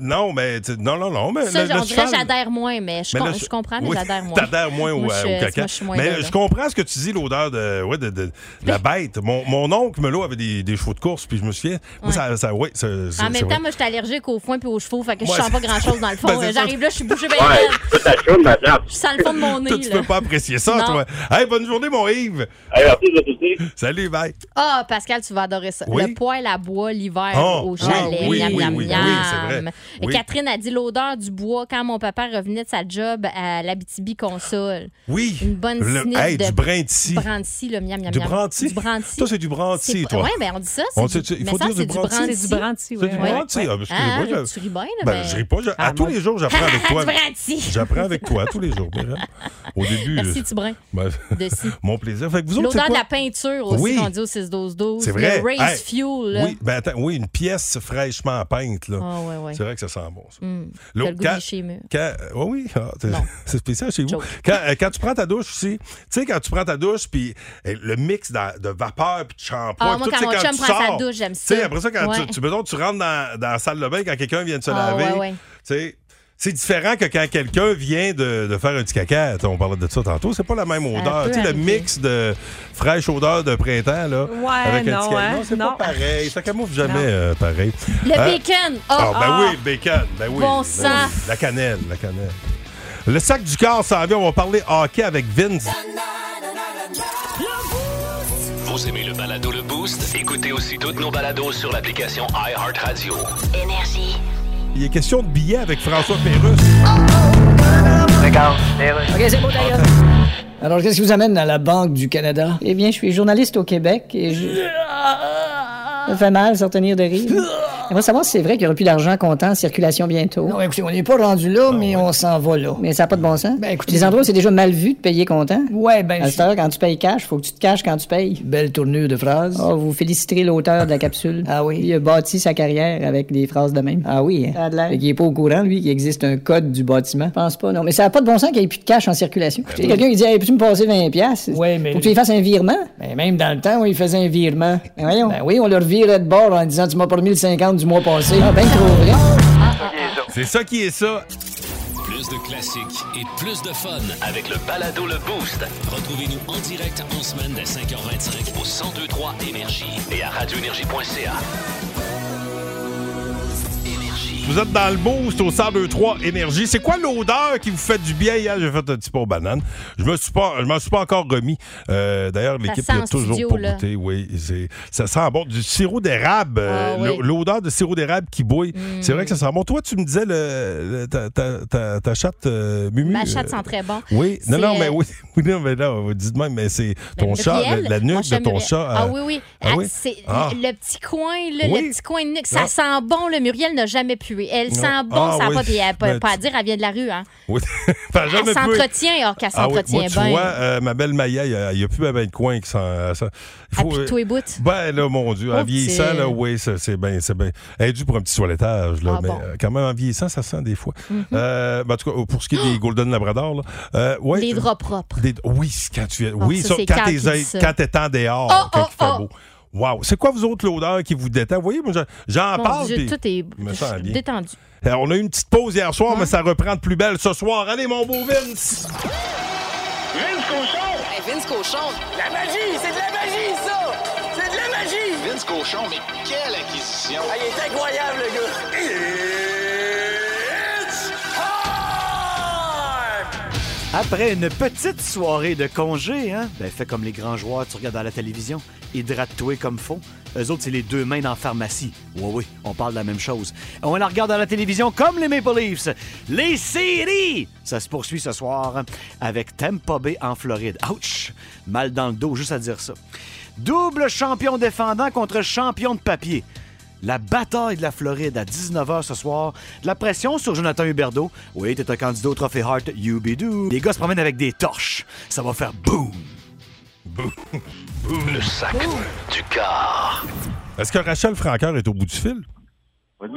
S1: Non, mais tu- non, non, non. Mais
S6: Ça,
S1: le, le
S6: on dirait
S1: cheval-
S6: j'adhère moins, mais je,
S1: Mais
S6: com-
S1: le-
S6: je comprends, mais
S1: Oui,
S6: j'adhère moins.
S1: T'adhères moins au,
S6: Moi, je-
S1: au caca.
S6: moi, je moins
S1: mais
S6: là,
S1: je comprends ce que tu dis, l'odeur de, ouais, de, de- de la bête. Mon, mon oncle Melo avait des, des chevaux de course, puis je me souviens. Moi,
S6: Ouais.
S1: ça, ça, ouais, ça-
S6: En
S1: c'est
S6: même
S1: vrai.
S6: temps, moi, je suis allergique aux foins puis aux chevaux, fait que je sens pas grand-chose dans le fond.
S1: Ben.
S6: J'arrive là, je suis bouchée bien. Je sens le fond de mon nez.
S1: Toi, tu peux pas apprécier ça, toi. Hey, bonne journée, mon Yves. Salut, bye.
S6: Ah, Pascal, tu vas adorer ça. Le poêle à bois l'hiver
S1: Oh,
S6: au chalet.
S1: oui, oui,
S6: miam, miam, miam.
S1: Oui, Oui.
S6: Catherine a dit l'odeur du bois quand mon papa revenait de sa job à l'Abitibi console.
S1: Oui.
S6: Une bonne
S1: Le- hey,
S6: de
S1: du brinti.
S6: branti, le miam, miam,
S1: Du
S6: miam.
S1: branti?
S6: Du branti.
S1: Toi, c'est du branti,
S6: C'est-
S1: toi.
S6: Ouais, ben on dit ça.
S1: On
S6: C'est
S1: sait-
S6: du...
S1: il faut
S6: ça,
S1: dire
S6: c'est
S1: du branti.
S8: C'est du branti,
S1: C'est
S8: oui.
S1: du
S8: ouais.
S1: branti. Ah,
S6: Ah,
S1: je-
S6: tu ris bien, là,
S1: Ben, je ris pas. je- à
S8: Ah,
S1: tous les jours, j'apprends avec toi. J'apprends avec toi tous les jours. Au début.
S6: Merci,
S1: euh,
S6: Tibrin.
S1: ben,
S6: De si.
S1: mon plaisir.
S6: L'odeur de la peinture aussi
S1: Oui.
S6: qu'on dit au 6-12-12.
S1: C'est vrai.
S6: Le race
S1: Hey,
S6: fuel. Là.
S1: Oui, ben attends, oui, une pièce fraîchement peinte. Là.
S6: Ah, ouais, ouais.
S1: C'est vrai que ça sent bon, ça.
S6: Hum.
S1: L'autre,
S6: T'as le goût
S1: quand-. Quand, euh, oui, ah, c'est spécial chez vous. Quand, euh, quand tu prends ta douche aussi, tu sais, quand tu prends ta douche, puis euh, le mix de, vapeur puis de shampoing.
S6: Ah, moi,
S1: tout,
S6: quand mon chum prend sa
S1: sors,
S6: douche, j'aime
S1: Tu sais,
S6: ça.
S1: après ça, quand
S6: Ouais.
S1: tu, tu, mettons, tu rentres dans, dans la salle de bain quand quelqu'un vient de se
S6: Ah,
S1: laver,
S6: ouais, ouais.
S1: tu sais, c'est différent que quand quelqu'un vient de, de faire un petit caca. On parlait de ça tantôt. C'est pas la même odeur. Tu sais, le mix de fraîche odeur de printemps, là.
S8: Ouais,
S1: avec un
S8: non,
S1: petit ca-
S8: hein,
S1: Non, c'est
S8: non.
S1: pas pareil. Ça camoufle jamais
S8: Non.
S1: euh, pareil.
S6: Le
S1: Euh,
S6: bacon.
S1: ah,
S6: Ah,
S1: ben
S6: ah.
S1: oui, le bacon. Ben oui.
S6: Bon
S1: Ben
S6: sang.
S1: oui. La cannelle, la cannelle. Le sac du corps s'en vient. On va parler hockey avec Vince.
S5: Vous aimez le balado Le Boost? Écoutez aussi toutes nos balados sur l'application iHeartRadio.
S3: Énergie.
S1: Il est question de billets avec François Pérusse.
S4: OK, c'est beau, d'ailleurs. Alors, qu'est-ce qui vous amène dans la Banque du Canada? Eh bien, je suis journaliste au Québec et je... Ça fait mal, se retenir de rire. J'aimerais savoir si c'est vrai qu'il n'y aura plus d'argent comptant en circulation bientôt. Non, écoutez, on n'est pas rendu là, mais on s'en va là. Mais ça n'a pas de bon sens. Ben, écoutez... Les endroits où c'est déjà mal vu de payer comptant. Ouais, ben... À heure, quand tu payes cash, faut que tu te caches quand tu payes. Belle tournure de phrase. Oh, vous féliciterez l'auteur de la capsule. Ah oui? Il a bâti sa carrière avec des phrases de même. Ah oui, hein? Fait qu'il est pas au courant, lui, qu'il existe un code du bâtiment. Je pense pas, non. Mais ça n'a pas de bon sens qu'il n'y ait plus de cash en circulation. Écoutez, quelqu'un qui dit, hey, peux-tu me passer 20$? piastres? Ouais, mais. Faut que tu lui fasses un virement. Ben, même dans le temps où il faisait un virement. Ben, voyons. Ben oui, on leur virait de bord en disant, tu m'as pas remis le 50 du mois passé. Ah, ben trop vrai.
S1: C'est ça qui est ça.
S5: Plus Plus de classiques et plus de fun avec le balado Le Boost. Retrouvez-nous en direct en semaine dès 5h25 au 1023 Énergie et à radioénergie.ca.
S1: Vous êtes dans le boost au 1023 Énergie. C'est quoi l'odeur qui vous fait du bien? Hier, j'ai fait un petit pot aux bananes. Je me suis pas, je m'en suis pas encore remis. Euh, D'ailleurs, l'équipe
S6: en
S1: toujours
S6: studio,
S1: pas
S6: là.
S1: goûté. Oui, c'est- ça sent bon. Du sirop d'érable. euh,
S6: Ah, oui.
S1: l'o- L'odeur de sirop d'érable qui bouille.
S6: Mm.
S1: C'est vrai que ça sent bon. Toi, tu me disais le, le- ta, ta- ta- ta chatte euh, Mumu.
S6: Ma chatte
S1: euh,
S6: sent très bon.
S1: Oui, non, non, mais
S6: euh,
S1: oui, oui, non, mais non, dites moi mais c'est ton
S6: Ben,
S1: chat,
S6: Muriel,
S1: la, nuque de
S6: chat
S1: ton chat.
S6: Ah
S1: euh,
S6: oui, oui.
S1: ah
S6: Ah,
S1: oui?
S6: c'est
S1: Ah.
S6: le petit coin, là,
S1: Oui.
S6: le petit coin de nuque. Ça sent bon, le Muriel n'a jamais Elle sent bon,
S1: Ah
S6: ça n'a
S1: oui.
S6: pas, puis elle-
S1: Ben,
S6: pas à dire, elle vient de la rue. Hein.
S1: Oui.
S6: Elle s'entretient, alors qu'elle
S1: Ah oui,
S6: s'entretient
S1: moi, tu
S6: bien.
S1: vois, euh, ma belle Maya, il n'y a, plus ben de coin qui s'en.
S6: Elle tous les bouts.
S1: Ben là, mon Dieu, en vieillissant, là, oui, c'est bien. Bien. Elle est due pour un petit toilettage, là.
S6: Ah
S1: mais
S6: bon.
S1: euh, quand même, en vieillissant, ça sent des fois.
S6: Mhm.
S1: Euh, ben, en tout cas, pour ce qui est des Golden Labrador, là. euh, ouais,
S6: Les draps propres.
S1: des- oui, quand tu oui, quand t'es
S6: ça.
S1: quand t'es en dehors,
S6: Oh,
S1: quand
S6: oh,
S1: il fait
S6: oh.
S1: beau. Wow. C'est quoi, vous autres, l'odeur qui vous détend? Vous voyez, moi, je- j'en parle.
S6: Dieu,
S1: puis
S6: tout est
S1: je me sens bien.
S6: détendu.
S1: Euh, on a eu une petite pause hier soir, mais ça reprend de plus belle ce soir. Allez, mon beau Vince!
S13: Vince Cochon! Vince Cochon! La magie! C'est de la magie, ça! C'est de la magie! Vince Cochon, mais quelle acquisition! Ah, il est incroyable, le gars! It's
S14: Après une petite soirée de congé, hein? Ben, fais comme les grands joueurs, tu regardes à la télévision. Hydrate-toi comme faut. Eux autres, c'est les deux mains dans la pharmacie. Oui, oui, on parle de la même chose. On la regarde à la télévision comme les Maple Leafs. Les séries! Ça se poursuit ce soir avec Tampa Bay en Floride. Ouch! Mal dans le dos, juste à dire ça. Double champion défendant contre champion de papier. La bataille de la Floride à 19h ce soir. De la pression sur Jonathan Huberdeau. Oui, t'es un candidat au Trophée Hart, you be do. Les gars se promènent avec des torches. Ça va faire boum.
S5: Le sac du car.
S1: Est-ce que Rachel Franqueur est au bout du fil?
S12: Oui.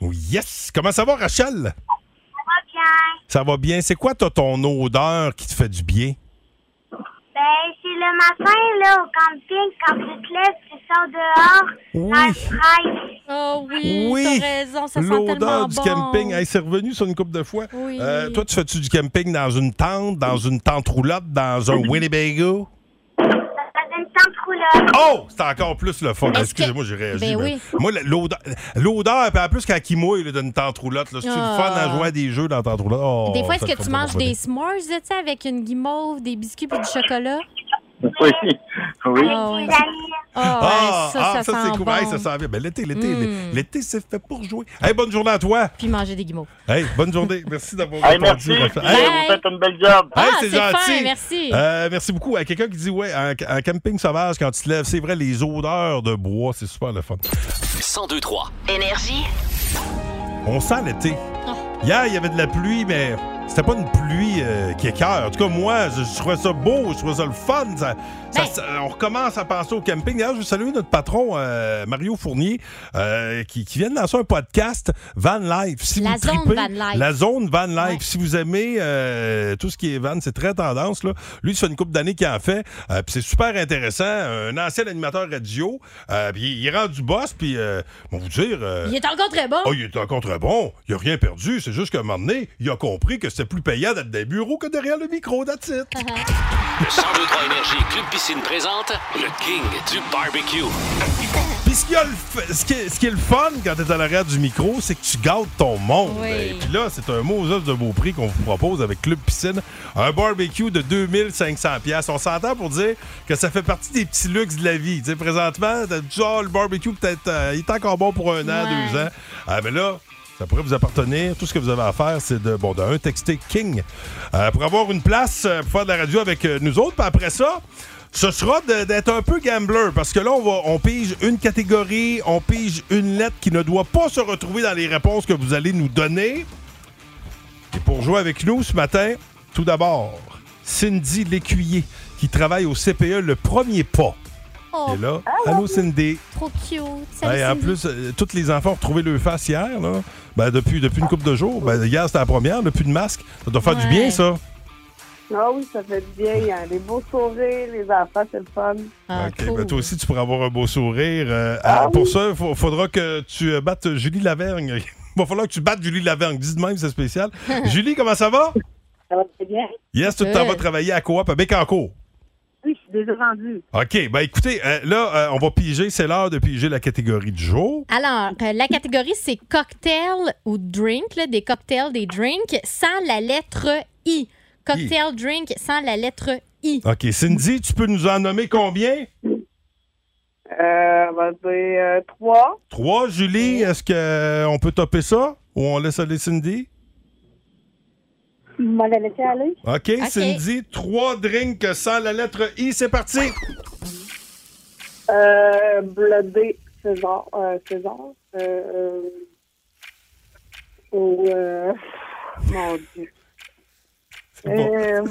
S1: Oui, yes! Comment ça va, Rachel?
S12: Ça va bien.
S1: Ça va bien. C'est quoi, toi, ton odeur qui te fait du bien?
S12: Ben, c'est le matin, là, au camping, quand tu te lèves, tu sors dehors,
S1: Oui.
S12: dans le fraise.
S6: Oh oui,
S1: Oui,
S6: t'as raison, ça sent
S1: L'odeur du
S6: bon.
S1: camping. Hey, c'est revenu sur une couple de fois.
S6: Oui.
S1: Euh, toi, tu fais-tu du camping dans une tente, dans une tente roulotte, dans un Winnebago? Oh! C'est encore plus le fun. Excusez-moi, j'ai réagi.
S6: Ben
S1: mais-
S6: oui.
S1: Moi, l'odeur, l'odeur, puis en plus, quand il mouille là, d'une tente roulotte,
S6: Ah.
S1: le fun à jouer à des jeux dans la tente roulotte? Oh,
S6: Des fois, est-ce que tu manges des s'mores, tu sais, avec une guimauve, des biscuits puis du chocolat?
S7: Oui, oui.
S6: Ah.
S1: Ah,
S6: Ah, ouais, ça,
S1: ah,
S6: ça,
S1: c'est cool.
S6: bon.
S1: Hey, ça sent bien. Ben, l'été, l'été,
S6: Mm.
S1: l'été, c'est fait pour jouer. Hey, bonne journée à toi.
S6: Puis manger des guimauves.
S1: Hey, bonne journée. Merci d'avoir
S7: Hey,
S1: répondu.
S7: merci.
S1: Raphaël.
S7: Hey,
S1: Hey,
S7: vous faites une belle job.
S6: Ah,
S1: Hey, c'est
S6: c'est
S1: gentil.
S6: fin, merci.
S1: Euh, merci beaucoup. À quelqu'un qui dit ouais, en camping sauvage, quand tu te lèves, c'est vrai, les odeurs de bois, c'est super le fun.
S5: 1023.
S3: Énergie.
S1: On sent l'été. Hier, il y avait de la pluie, mais c'était pas une pluie euh, qui écœure. En tout cas, moi, je, je trouvais ça beau, je trouvais ça le fun. Ça-
S6: Ben.
S1: ça- on recommence à penser au camping. D'ailleurs, je veux saluer notre patron, euh, Mario Fournier, euh, qui, qui vient de lancer un podcast, Van Life. Si
S6: La
S1: vous
S6: zone
S1: tripez-
S6: Van Life.
S1: La zone Van Life.
S6: Ouais.
S1: Si vous aimez euh, tout ce qui est van, c'est très tendance. Là. Lui, ça fait une couple d'années qu'il en fait. puis c'est super intéressant. Un ancien animateur radio. puis il rend du boss. Puis, on vous dire...
S6: Il est encore très bon.
S1: Oh, il est encore très bon. Il a rien perdu. C'est juste qu'à un moment donné, il a compris que c'était plus payant d'être des bureaux que derrière le micro, that's it.
S6: Ah,
S5: Le 1023 Énergie Club Piscine présente le King du barbecue.
S1: Puis ce, qui a le f- ce qui est, ce qui est le fun quand t'es à l'arrière du micro, c'est que tu gâtes ton monde.
S6: Oui.
S1: Et puis là, c'est un mot de beau prix qu'on vous propose avec Club Piscine. Un barbecue de 2500 pièces. On s'entend pour dire que ça fait partie des petits luxes de la vie. Tu sais, présentement, Ah, le barbecue, peut-être, euh, il est encore bon pour un an,
S6: Ouais.
S1: deux ans. Ah, mais là, ça pourrait vous appartenir. Tout ce que vous avez à faire, c'est de, bon, de un, texter King euh, pour avoir une place euh, pour faire de la radio avec euh, nous autres. Puis après ça, ce sera d'être un peu gambler parce que là, on, on pige une catégorie, on pige une lettre qui ne doit pas se retrouver dans les réponses que vous allez nous donner. Et pour jouer avec nous ce matin, tout d'abord, Cindy Lécuyer qui travaille au CPE Le Premier Pas.
S6: Oh,
S1: est là. Allô, Cindy.
S6: trop cute. Salut,
S1: en
S6: Cindy.
S1: plus, euh, tous les enfants ont retrouvé leur face hier, là. Ben, depuis, depuis une couple de jours. Ben, hier, c'était la première, depuis de masque. Ça doit faire du bien, ça.
S15: Ah oui, ça fait du bien. Il y a des beaux sourires, les enfants, c'est le fun.
S6: Ah,
S1: OK,
S6: cool.
S1: ben, toi aussi, tu pourras avoir un beau sourire. Euh, ah, pour ça, il faudra que tu euh, battes Julie Lavergne. Va falloir que tu battes Julie Lavergne. Dis de même, c'est spécial. Julie, comment ça va?
S15: Ça va très bien?
S1: Yes, tu t'en vas travailler à Coop à Bécancourt.
S15: Oui, je suis déjà rendue.
S1: OK, ben écoutez, euh, là, euh, on va piger. C'est l'heure de piger la catégorie du jour.
S6: Alors, euh, la catégorie, c'est cocktail ou drink, là, des cocktails, des drinks, sans la lettre I. Cocktail, drink, sans la lettre I.
S1: OK, Cindy, tu peux nous en nommer combien?
S15: Euh, on va dire euh, trois.
S1: Trois, Julie, est-ce qu'on peut topper ça? Ou on laisse aller Cindy?
S15: Va la laisser aller.
S1: OK, Cindy, trois drinks sans la lettre I. C'est parti!
S15: Euh, Bloodé César. Euh, César. Euh, euh, ou, euh, mon Dieu. Euh,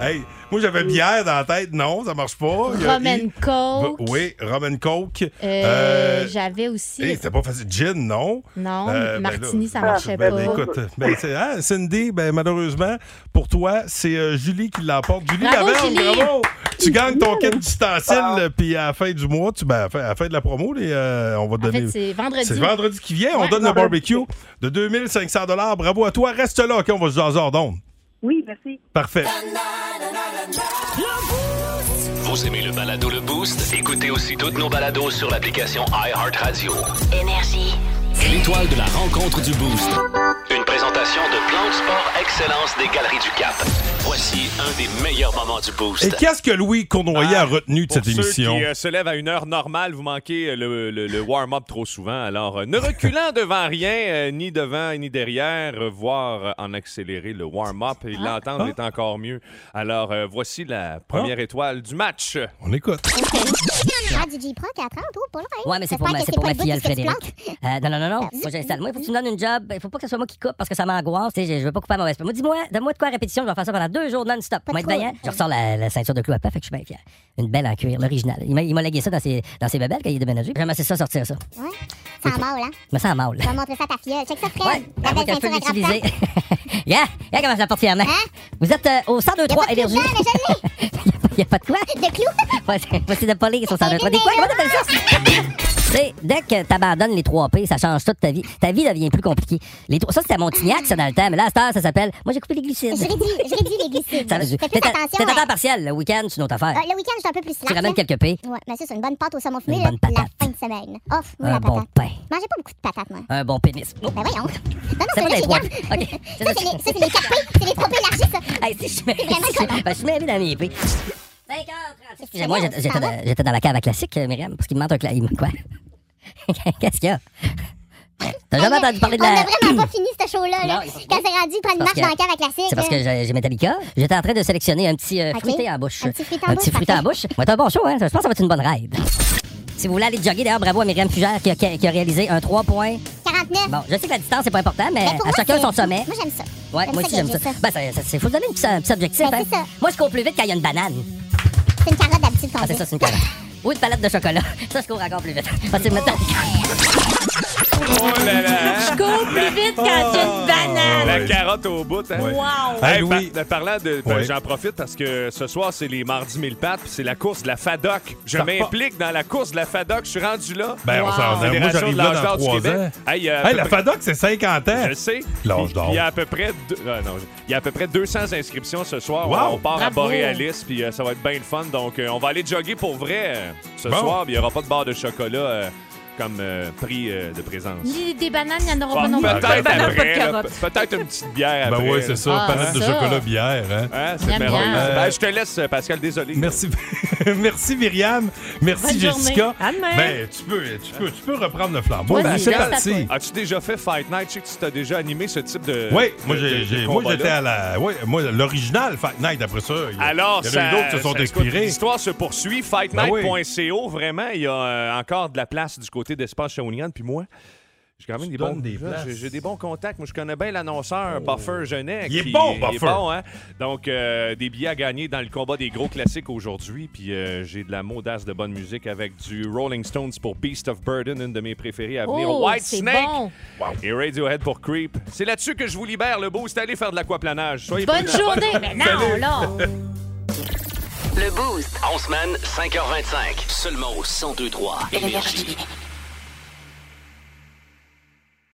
S1: Hey, moi, j'avais bière dans la tête. Non, ça marche pas. Il y a
S6: Roman
S1: I.
S6: Coke.
S1: Oui, Roman Coke.
S6: Euh,
S1: Euh,
S6: J'avais aussi.
S1: hey, c'était pas facile. Gin, non?
S6: Non,
S1: Euh, ben
S6: Martini,
S1: là,
S6: ça marchait
S1: ben,
S6: pas.
S1: ben, écoute, ben, c'est- hein, Cindy, ben, malheureusement, pour toi, c'est euh, Julie qui l'emporte. Julie
S6: Bravo,
S1: Laverne,
S6: Julie!
S1: bravo! Tu gagnes ton kit d'ustensiles, puis à la fin du mois, tu, ben, à, la fin, à la fin de la promo, les, euh, on va te
S6: En
S1: donner.
S6: fait, c'est vendredi.
S1: C'est vendredi qui vient. On
S6: Ouais.
S1: donne le barbecue de 2500 Bravo à toi. Reste là, OK? On va se jaser hors d'onde.
S15: Oui, merci.
S1: Parfait.
S5: Vous aimez le balado Le Boost? Écoutez aussi toutes nos balados sur l'application iHeartRadio.
S3: Énergie.
S5: L'étoile de la rencontre du Boost. Une présentation de Plan de Sport Excellence des Galeries du Cap. Voici un des meilleurs moments du Boost.
S1: Et qu'est-ce que Louis Cournoyer a retenu de
S16: Pour
S1: cette
S16: ceux
S1: émission?
S16: qui euh, se lèvent à une heure normale, vous manquez euh, le, le- le warm-up trop souvent. Alors, euh, ne reculant devant rien, euh, ni devant ni derrière, euh, voire euh, en accélérer le warm-up et l'entendre
S1: Ah.
S16: est encore mieux. Alors, euh, voici la première étoile du match.
S1: On écoute.
S17: Ah, du J-Pro 4 ans, toi, pour vrai.
S18: Ouais, mais c'est pour, ma, c'est pour ma filleule Frédéric. Euh, non, non, non, non. Moi, j'installe. Moi, il faut que tu me donnes une job. Il faut pas que ce soit moi qui coupe parce que ça m'angoisse. Tu sais, je veux pas couper à mauvaise Moi, dis-moi, donne-moi de quoi à répétition. Je vais faire ça pendant deux jours non-stop. Moi, être bien. Je ressors la, la ceinture de clou à pas, fait que je suis bien fier. Une belle en cuir, l'original. Il m'a, légué ça dans ses, dans ses bébelles quand il est déménagé. J'aime assez ça sortir ça.
S17: Ouais. Ça en mal, hein?
S18: Je me sens mal.
S17: Tu vas montrer ça à ta filleule. Check ça, Fred.
S18: Ouais,
S17: La belle ceinture à
S18: l'utiliser. Yeah, yeah, comment je la porte fièrement. Vous êtes euh, au 1023 Énergie. Il n'y a pas de quoi?
S17: De clous?
S18: Ouais, c'est possible de pas lire sur 1023. Des quoi? Comment t'appelles ça? Tu sais, dès que t'abandonnes les 3 P, ça change toute ta vie. Ta vie devient plus compliquée. Les trois- ça, c'était Montignac, ça, dans le temps. Mais là, à cette heure, ça s'appelle... Moi, j'ai coupé les glucides.
S17: Je réduis, je réduis les glucides.
S18: Ça,
S17: Fais plus
S18: à-
S17: attention.
S18: t'es à temps partiel. Le week-end, c'est une autre affaire.
S17: Euh, le week-end, je suis un peu plus slack.
S18: Tu ramènes quelques P.
S17: Ouais, mais ça, c'est une bonne pâte au saumon fumé,
S18: Une bonne
S17: la
S18: patate.
S17: fin de semaine. Off, moi,
S18: Un
S17: la
S18: bon
S17: patate.
S18: pain.
S17: Mangeais pas beaucoup de patates, moi.
S18: Un bon pénis. Oh,
S17: Ben voyons. Non, non,
S18: C'est
S17: c'est
S18: pas trois.
S17: garde.
S18: OK.
S17: Ça, c'est les, ça, c'est les 4 P. C'est les 3 P élargis, ça.
S18: Hey, si je mets...
S17: C'est
S18: ben, je mêlé dans mes P. Excusez-moi, j'étais dans, la cave à classique, euh, Myriam, parce qu'il me manque un clavier. Quoi? Qu'est-ce qu'il y a? T'as jamais entendu parler de
S17: On
S18: la...
S17: a vraiment pas fini ce show-là. Là. Quand c'est rendu prendre une marche
S18: que-
S17: dans la cave à classique.
S18: C'est parce que
S17: là.
S18: j'ai Metallica. J'étais en train de sélectionner un petit euh, fruité en bouche.
S17: Un petit fruité en
S18: Un
S17: bouche,
S18: petit fruité en bouche. C'est un bon show, hein? Je pense que ça va être une bonne ride. Si vous voulez aller jogger, d'ailleurs, bravo à Myriam Fugère qui a, qui a réalisé un 3 points.
S17: 49.
S18: Bon, je sais que la distance, c'est pas important, mais, à
S17: moi,
S18: chacun son sommet.
S17: Moi, j'aime ça.
S18: Ouais, moi aussi, j'aime ça.
S17: ça.
S18: Ben, c'est- faut se donner un petit, un objectif.
S17: Ben,
S18: hein. Moi, je cours plus vite quand il y a une banane.
S17: C'est une carotte d'habitude
S18: Ou une palette de chocolat. Ça, je cours encore plus vite. Parce que maintenant.
S16: Oh là là! hein?
S6: Je cours plus vite quand j'ai une banane.
S16: La carotte au bout, hein?
S6: Wow.
S16: Hey,
S1: Louis.
S16: par- parlant de. ben,
S1: Ouais.
S16: J'en profite parce que ce soir, c'est les mardis mille pattes, puis c'est la course de la FADOC. Je
S1: Ça
S16: m'implique dans la course de la FADOC. Je suis rendu là.
S1: Ben, on s'en- moi,
S16: Fédération
S1: j'arrive
S16: de
S1: là
S16: l'âge
S1: dans
S16: du
S1: trois
S16: Québec.
S1: ans.
S16: Hey, il y a à
S1: Hey,
S16: peu
S1: la
S16: près-
S1: FADOC, c'est 50 ans.
S16: Je le sais.
S1: L'âge d'or.
S16: Il y a à peu près deux- ah, non, il y a à peu près 200 inscriptions ce soir.
S1: Wow.
S16: On part à
S6: Bravo.
S16: Boréalis, puis euh, ça va être bien le fun. Donc, euh, on va aller jogger pour vrai euh, ce
S1: Bon.
S16: soir. Il n'y aura pas de barre de chocolat euh, comme euh, prix euh, de présence.
S6: Ni des bananes, il n'y en aura pas non plus.
S16: peut-être après, là, pe- peut-être une petite bière
S1: Ben
S16: après.
S1: oui, c'est ça.
S6: Ah,
S1: palette de
S6: ça.
S1: chocolat, bière. Hein?
S16: Hein, c'est
S6: Miam,
S16: merveilleux.
S1: miam.
S16: Ben, je te laisse, euh, Pascal, désolé.
S1: Merci, merci Myriam. Merci
S6: Bonne
S1: Jessica.
S6: journée.
S8: À demain.
S1: Ben, tu peux, tu peux, tu peux reprendre le flambeau.
S6: Vas-y,
S1: c'est parti.
S16: As-tu déjà fait Fight Night? Je sais que tu t'as déjà animé ce type de.
S1: Oui, moi,
S16: de-
S1: j'ai,
S16: de-
S1: j'ai-
S16: de
S1: moi
S16: combat-là.
S1: j'étais à la. Oui, moi, l'original Fight Night, après ça. Il y a,
S16: Alors,
S1: il y en a eu
S16: ça,
S1: d'autres qui se sont
S16: ça-
S1: expirés.
S16: L'histoire se poursuit.
S1: Ben.
S16: Fightnight.co, vraiment, il y a euh, encore de la place du côté d'Espace Shawinigan. Puis moi, j'ai quand même des bons,
S1: des
S16: j'ai, j'ai des bons contacts. Moi, je connais bien l'annonceur Buffer Genet.
S1: Il est
S16: qui-
S1: bon,
S16: Il est
S1: Buffer.
S16: bon, hein? Donc, euh, des billets à gagner dans le combat des gros classiques aujourd'hui. Puis euh, j'ai de la maudace de bonne musique avec du Rolling Stones pour Beast of Burden, une de mes préférées à venir.
S6: Oh,
S16: White
S6: c'est
S16: Snake
S6: bon.
S16: et Radiohead pour Creep. C'est là-dessus que je vous libère, le beau. C'est aller faire de l'aquaplanage. Soyez
S6: Bonne journée. Mais non, là.
S5: Le Boost. En semaine, 5h25. Seulement au 1023 Énergie.